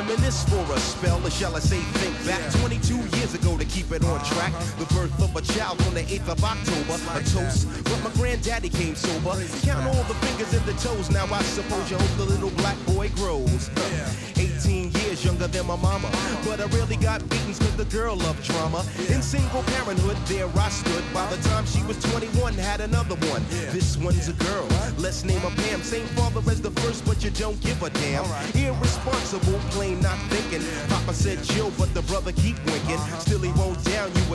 reminisce for a spell, or shall I say think back 22 years ago to keep it on track. The birth of a child on the 8th of October, a toast. But my granddaddy came sober. Count all the fingers and the toes, now I suppose you hope the little black boy grows. 18 years younger than my mama. But I really got beatings cause the girl loved drama. In single parenthood, there I stood. By the time she was 21, had another one. This one's a girl. Let's name a Pam. Same father as the first, but you don't give a damn. Irresponsible, plain not thinking. Papa said chill, but the brother keep winking. Uh-huh. Still he won't down you would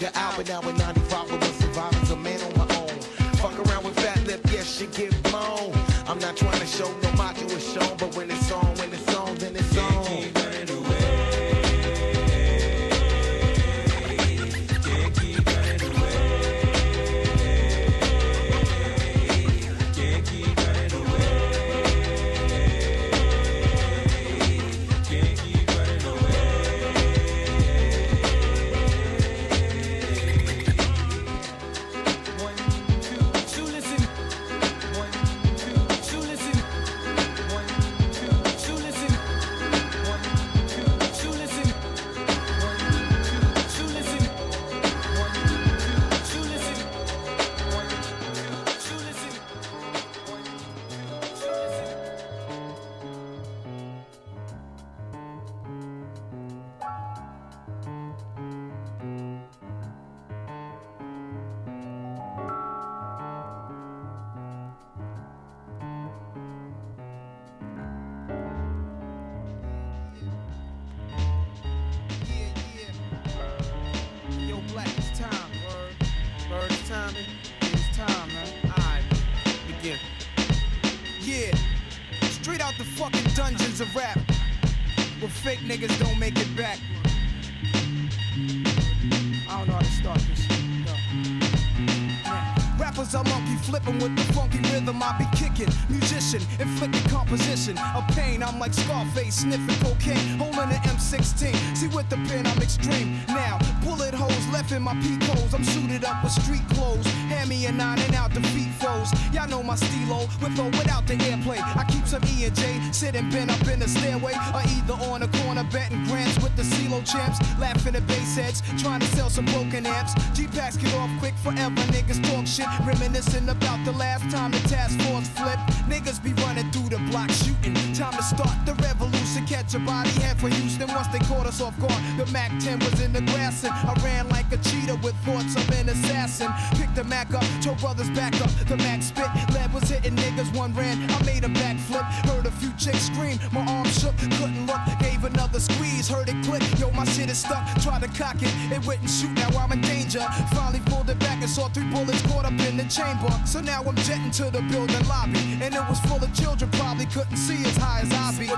figure out, but now in 95 I was surviving, a man on my own. Fuck around with fat lip, yes, you get blown. I'm not trying to show no inflicting composition of pain. I'm like Scarface sniffing cocaine, holding an M16. See with the pen I'm extreme. Now bullet holes left in my peak holes. I'm suited up with street clothes. My stilo with or without the airplay. I keep some E and J sitting bent up in the stairway, or either on the corner betting grants with the CeeLo champs, laughing at bass heads, trying to sell some broken amps. G packs get off quick forever. Niggas talk shit, reminiscing about the last time the task force flipped. Niggas be running through the block shooting. Time to start the revolution. Catch a body head for Houston once they caught us off guard. The Mac 10 was in the grass and I ran like a cheetah with thoughts of an assassin. Picked the Mac up, told brothers back up. The Mac spit, lead was hitting niggas. One ran, I made a backflip. Heard a few chicks scream, my arm shook, couldn't look. Gave another squeeze, heard it click. Yo, my shit is stuck. Tried to cock it, it wouldn't shoot. Now I'm in danger. Finally pulled it back and saw three bullets caught up in the chamber. So now I'm jetting to the building lobby, and it was full of children. Probably couldn't see as high as I be.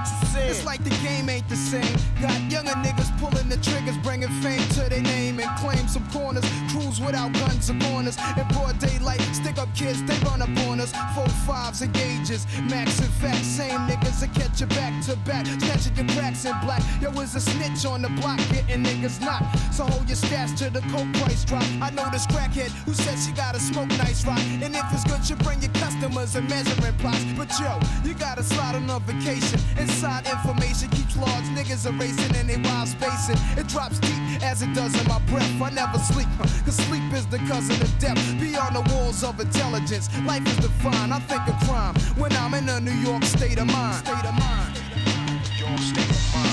It's like the game ain't the same. Got younger niggas pulling the triggers, bringing fame to their name and claim some corners. Crews without guns or corners. In broad daylight, stick up kids, they run up on us. Four fives and gauges, max and facts. Same niggas that catch you back to back, snatching your cracks in black. Yo, was a snitch on the block, getting niggas knocked. So hold your stats till the coke price drop. I know this crackhead who said she gotta smoke nice rock. And if it's good, you bring your customers and measuring plots. But yo, you gotta slide on a vacation. Inside information keeps large niggas are racing and they wild spacing. It drops deep as it does in my breath. I never sleep, cause sleep is the cousin of death. Beyond the walls of intelligence, life is defined. I think of crime when I'm in a New York state of mind. State of mind. York state of mind.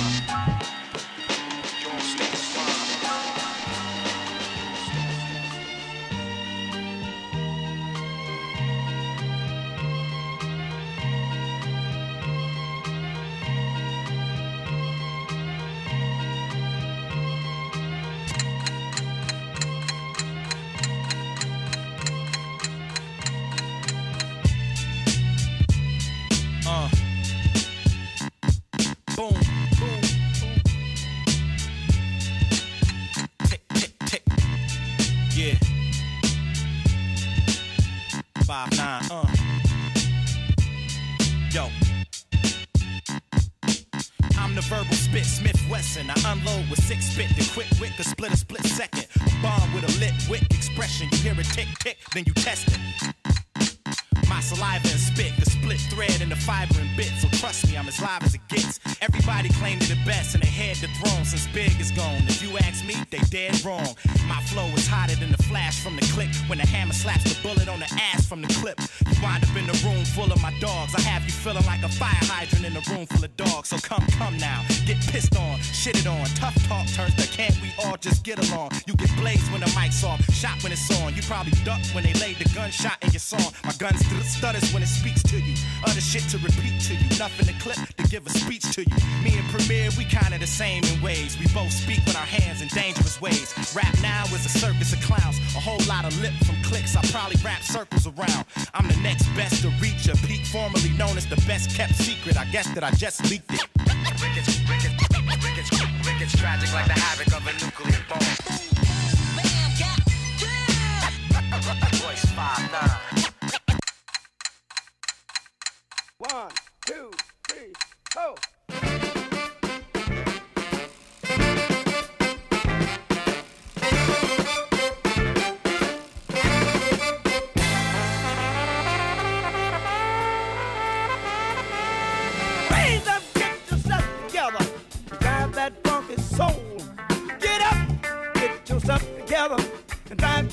That I just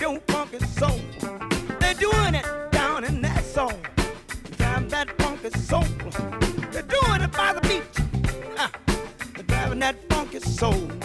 your funky soul. They're doing it down in that. Drive that funky soul. They're doing it by the beach. Ah, They're driving that funky soul.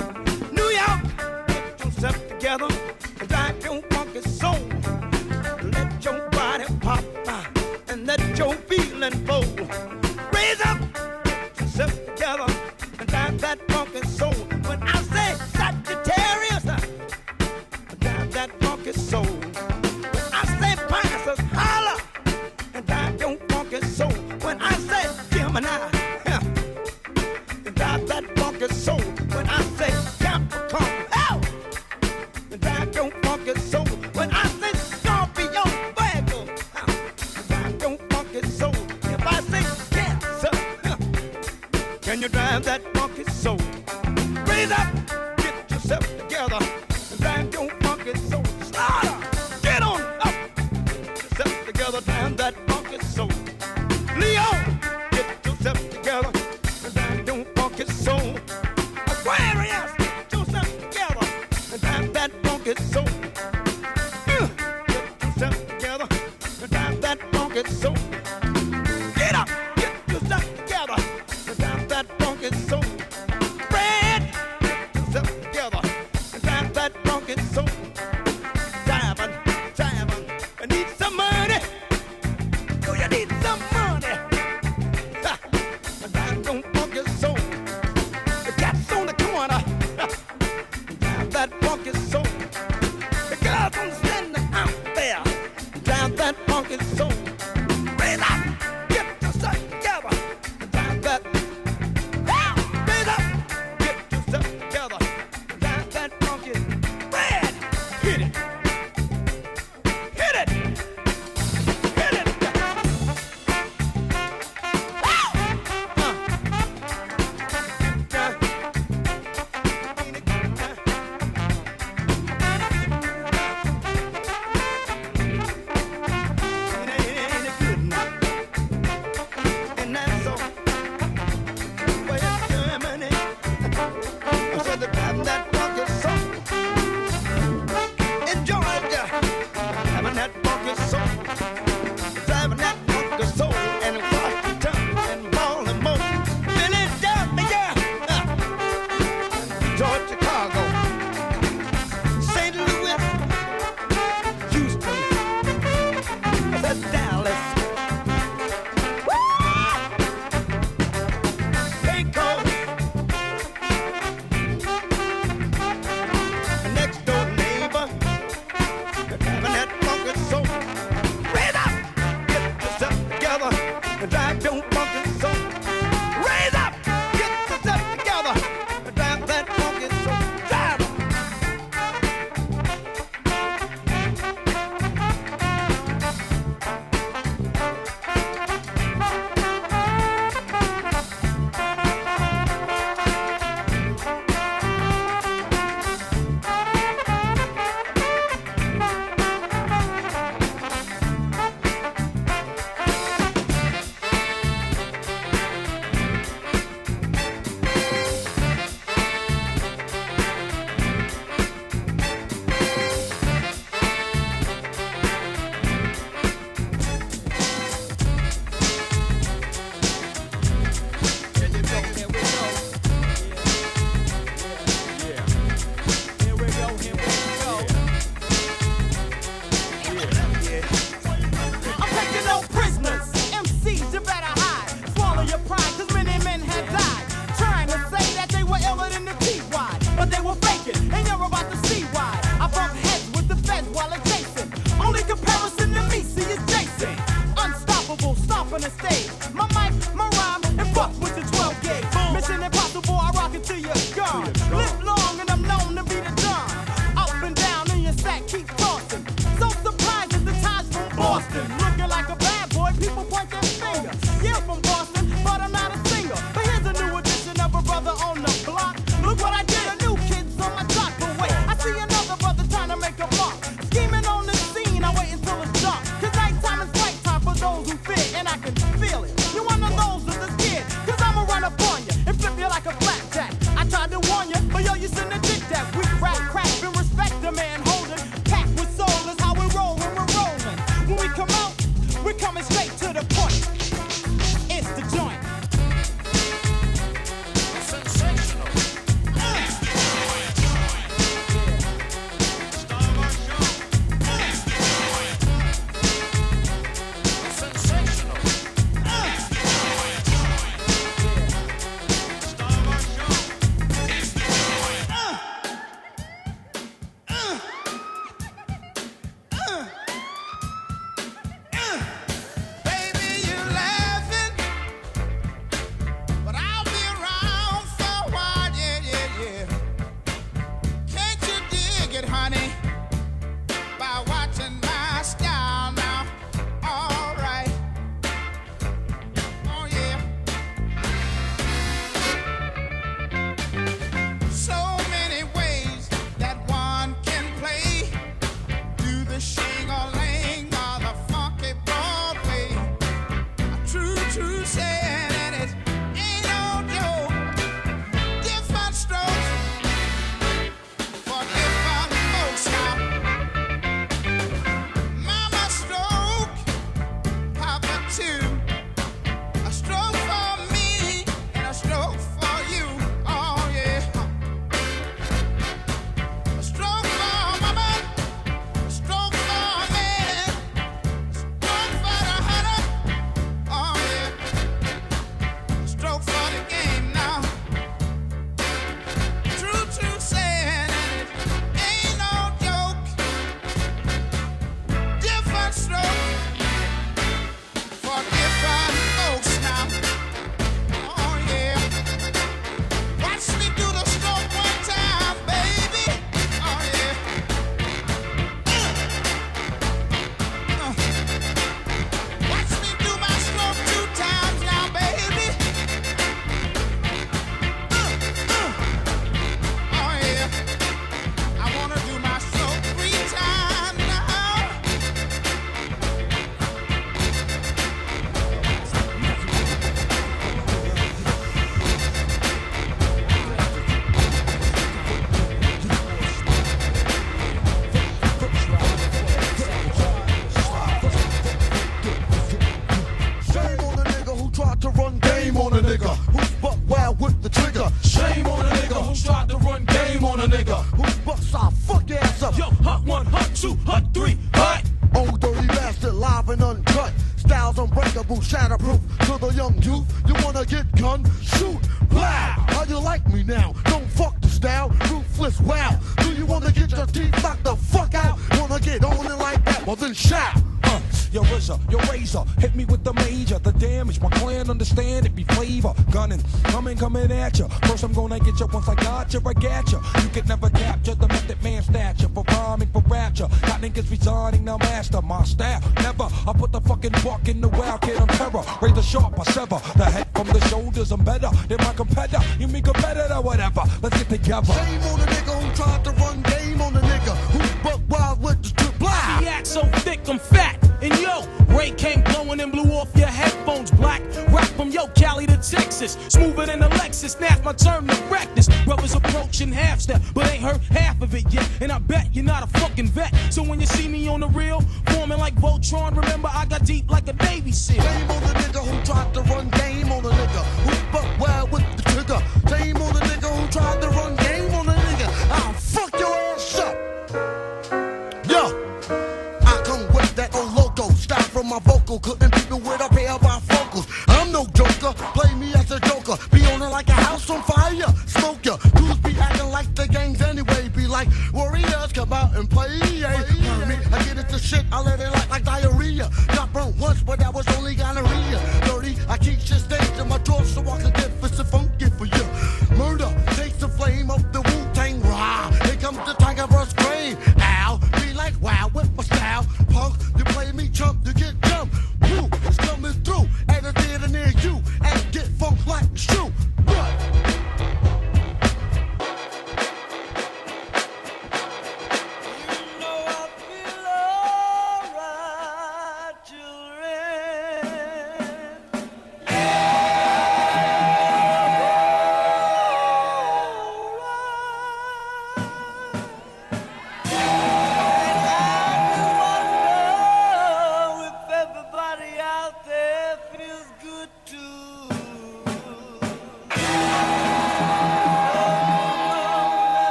house on fire, smoke ya. Dudes be acting like the gangs anyway. Be like warriors, come out and play. Hey, me, I get into shit, I let it like, like diarrhea. Got burnt once, but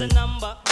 a number.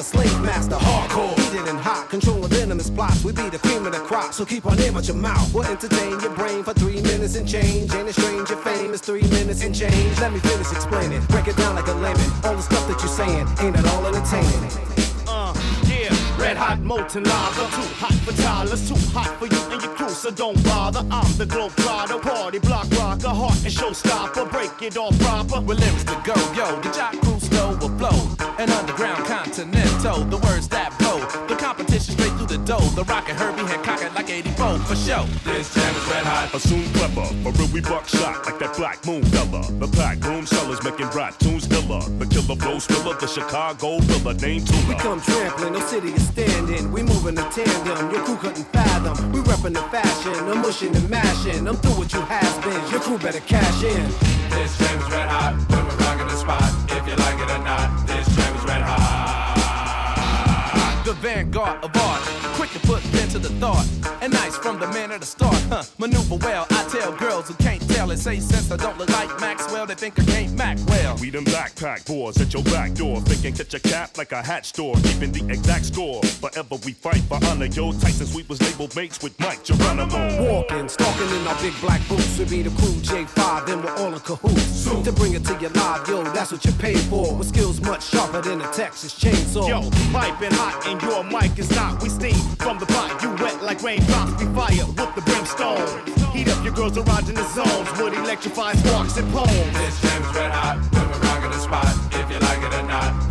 A slave master. Hardcore, heated and hot, controlling venomous plots. We be the cream of the crop, so keep on name at your mouth. We'll entertain your brain for three minutes and change. Ain't it strange? Your fame is three minutes and change. Let me finish explaining. Break it down like a lemon. All the stuff that you're saying ain't at all entertaining. Uh, yeah, red hot molten lava, too hot for toddlers, too hot for you and your crew, so don't bother. I'm the globe trotter, party block rocker, heart and showstopper, break it all proper. With lyrics to go, yo, the jock crew slow will flow. An underground continental, the words that blow. The competition straight through the dough. The rocket Herbie Hancock it like 84 for show. This jam is red hot. Assume clever, for real we buckshot like that black moon fella. The pack room sellers making rap tunes killer. The killer flow spiller, the Chicago villa named We come trampling, no city is standing. We moving in tandem, your crew couldn't fathom. We reppin' the fashion, I'm mushing and mashing. I'm through with you has been, your crew better cash in. This jam is red hot. You like it or not, this jam is red hot. The vanguard of art, to put pen to the thought. And nice from the man at the start, huh? Maneuver well. I tell girls who can't tell it, say since I don't look like Maxwell, they think I can't Mac well. We them backpack boys at your back door. Thinking catch a cap like a hat store. Keeping the exact score. Forever we fight for honor. Yo, Tyson Sweet was labeled mates with Mike Geronimo. Walking, stalking in our big black boots. We be the crew J5, then we're all in cahoots. To bring it to your live, yo, that's what you pay for. With skills much sharper than a Texas chainsaw. Yo, piping hot and your mic is not. We steam from the pot. You wet like raindrops. We fire with the brimstone. Heat up your girls erogenous zones. Would electrify sparks and poems. This jam's red hot. We're rocking the spot, if you like it or not,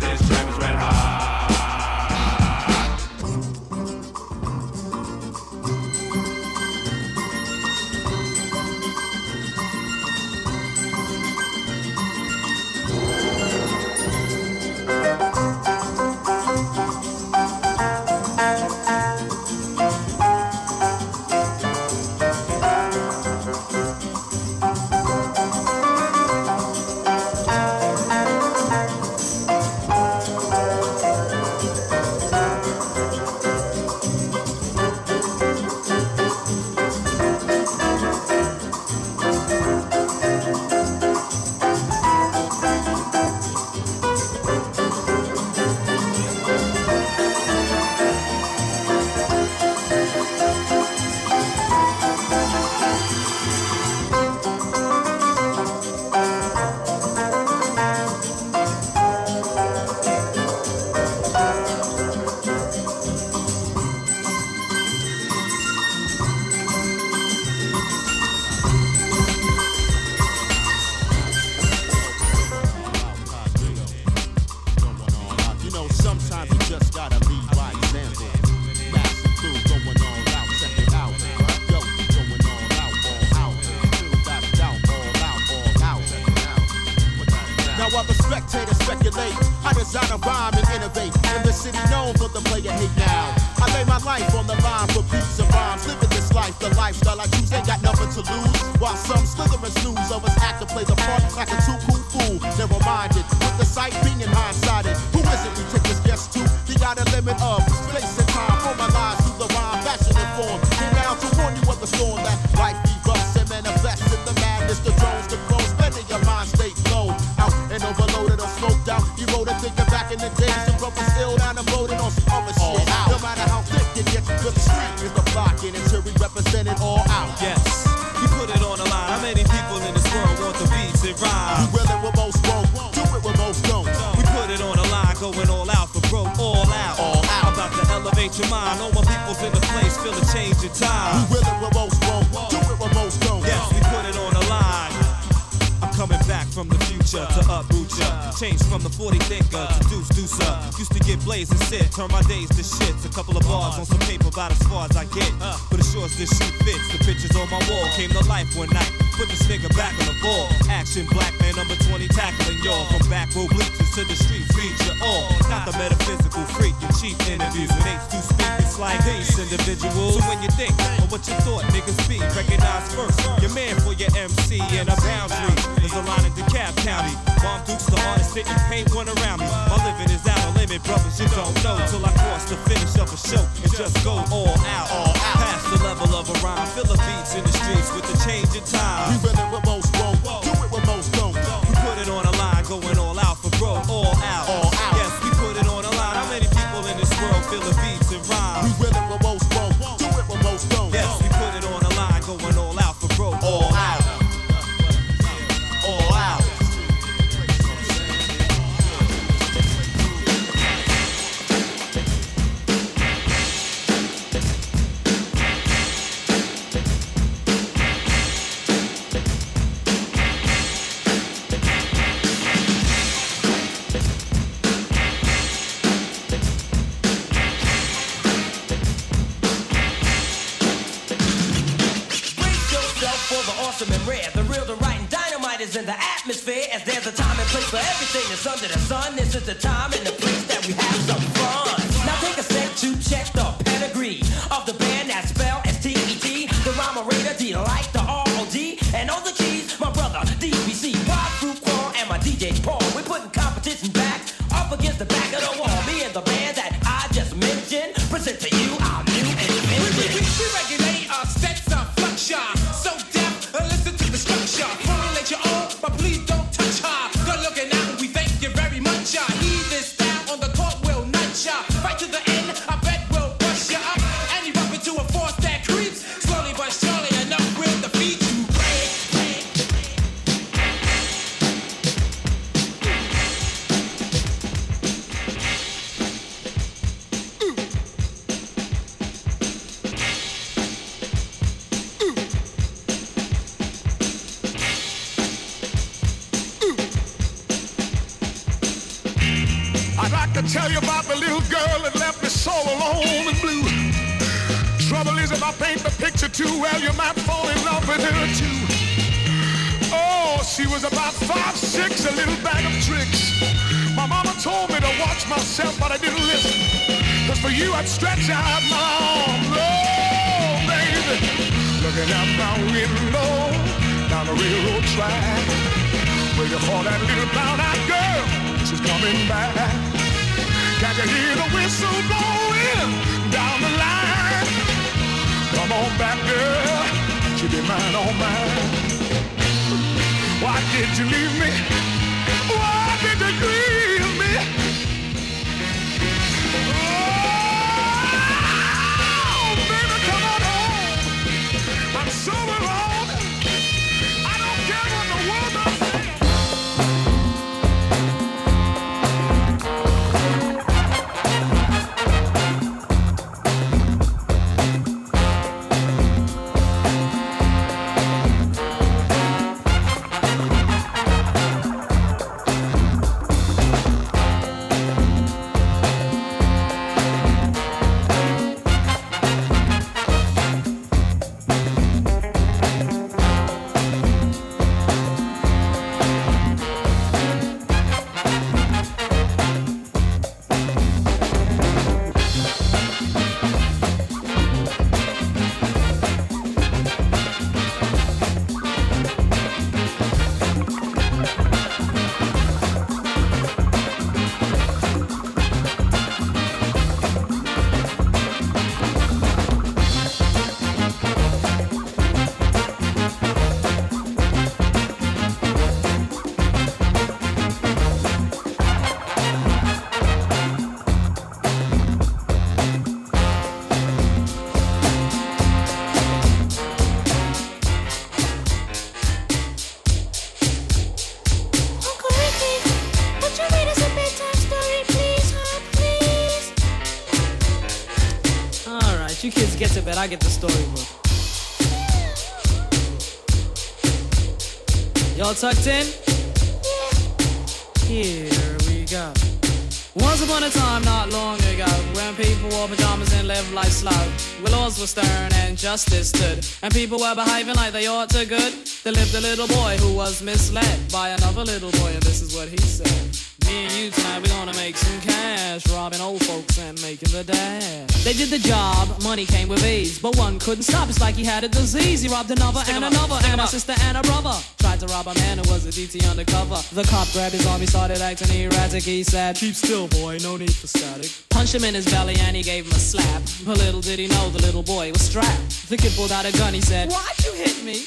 in We time. will it with most won't, do it with most don't. Yes, we put it on the line. I'm coming back from the future to uproot ya. Change from the 40 thinker to deuce deucer. Used to get blazed and sit, turn my days to shits. A couple of bars on some paper about as far as I get. But as sure as this shoe fits, the pictures on my wall came to life one night. Put this nigga back on the ball. Action black man number 20 tackling y'all. From back row bleachers to the streets, feed you all. Not the metaphysical freak, your cheap interviews with H2 speakers like these individuals. So when you think of what you thought niggas be, recognize first your man for your MC and a boundary. There's a line in DeKalb County. Bomb Dukes, the artist sitting paint one around me. My living is out of limit, brothers, you don't know. Till I cross the finish of a show and just go all out. All the level of a rhyme. Fill the beats in the streets with the change in time. We running with most won't under the sun. This is the time. Show gets it, but I get the storybook. Y'all tucked in? Here we go. Once upon a time, not long ago, when people wore pajamas and lived life slow, where laws were stern and justice stood, and people were behaving like they ought to good, there lived a little boy who was misled by another little boy, and this is what he said. Me and you tonight, we're gonna make some cash, robbing old folks and making the dash. They did the job, money came with ease. But one couldn't stop, it's like he had a disease. He robbed another Stick and another Stick and a sister and a brother. Tried to rob a man who was a DT undercover. The cop grabbed his arm, he started acting erratic. He said, Keep still, boy, no need for static. Punch him in his belly and he gave him a slap. But little did he know the little boy was strapped. The kid pulled out a gun, he said, Why'd you hit me?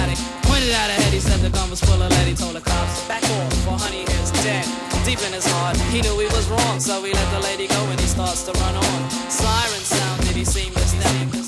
Pointed out her head, he said the gun was full of lead. He told the cops, back off, for honey is dead. Deep in his heart, he knew he was wrong, so he let the lady go and he starts to run on. Siren sound, did he seem to step?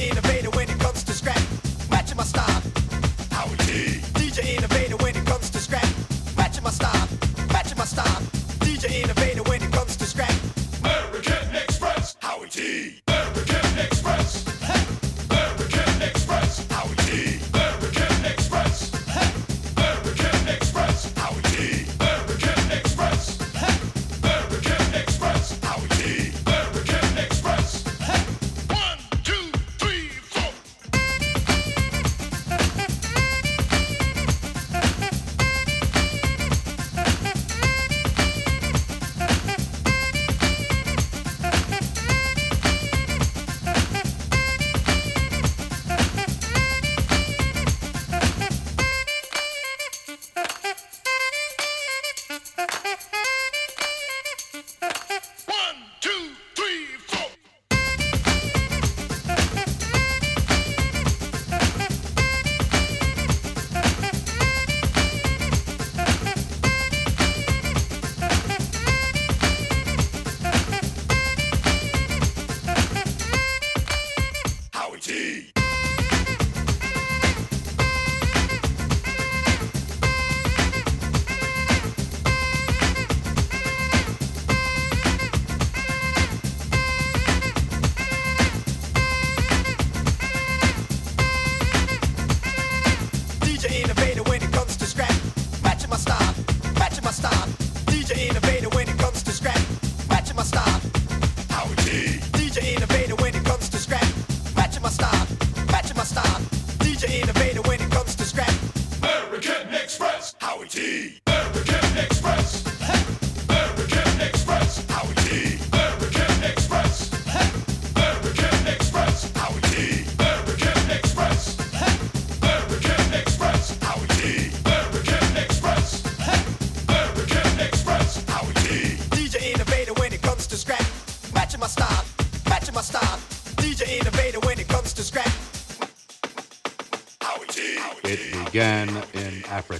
DJ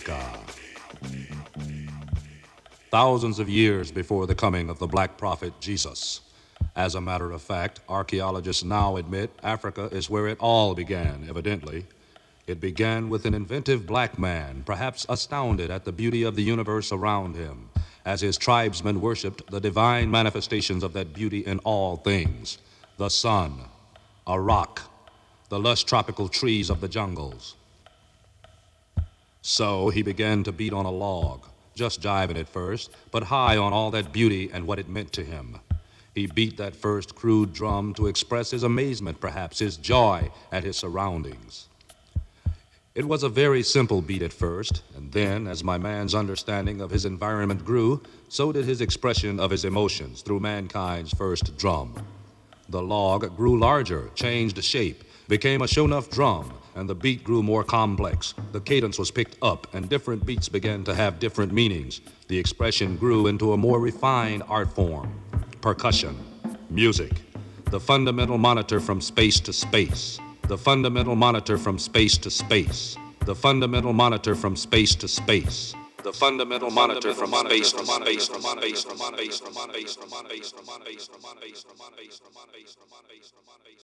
Africa. Thousands of years before the coming of the black prophet Jesus. As a matter of fact, archaeologists now admit Africa is where it all began, evidently. It began with an inventive black man, perhaps astounded at the beauty of the universe around him, as his tribesmen worshiped the divine manifestations of that beauty in all things the sun, a rock, the lush tropical trees of the jungles. So he began to beat on a log, just jiving at first, but high on all that beauty and what it meant to him. He beat that first crude drum to express his amazement, perhaps, his joy at his surroundings. It was a very simple beat at first, and then, as my man's understanding of his environment grew, so did his expression of his emotions through mankind's first drum. The log grew larger, changed shape, became a show enough drum, and the beat grew more complex. The cadence was picked up, and different beats began to have different meanings. The expression grew into a more refined art form percussion, music, the fundamental monitor from space to space, the fundamental monitor from space to space, the fundamental monitor from space to space. The fundamental monitor from space to space from space from space from space from space from space from space from space from space from space from space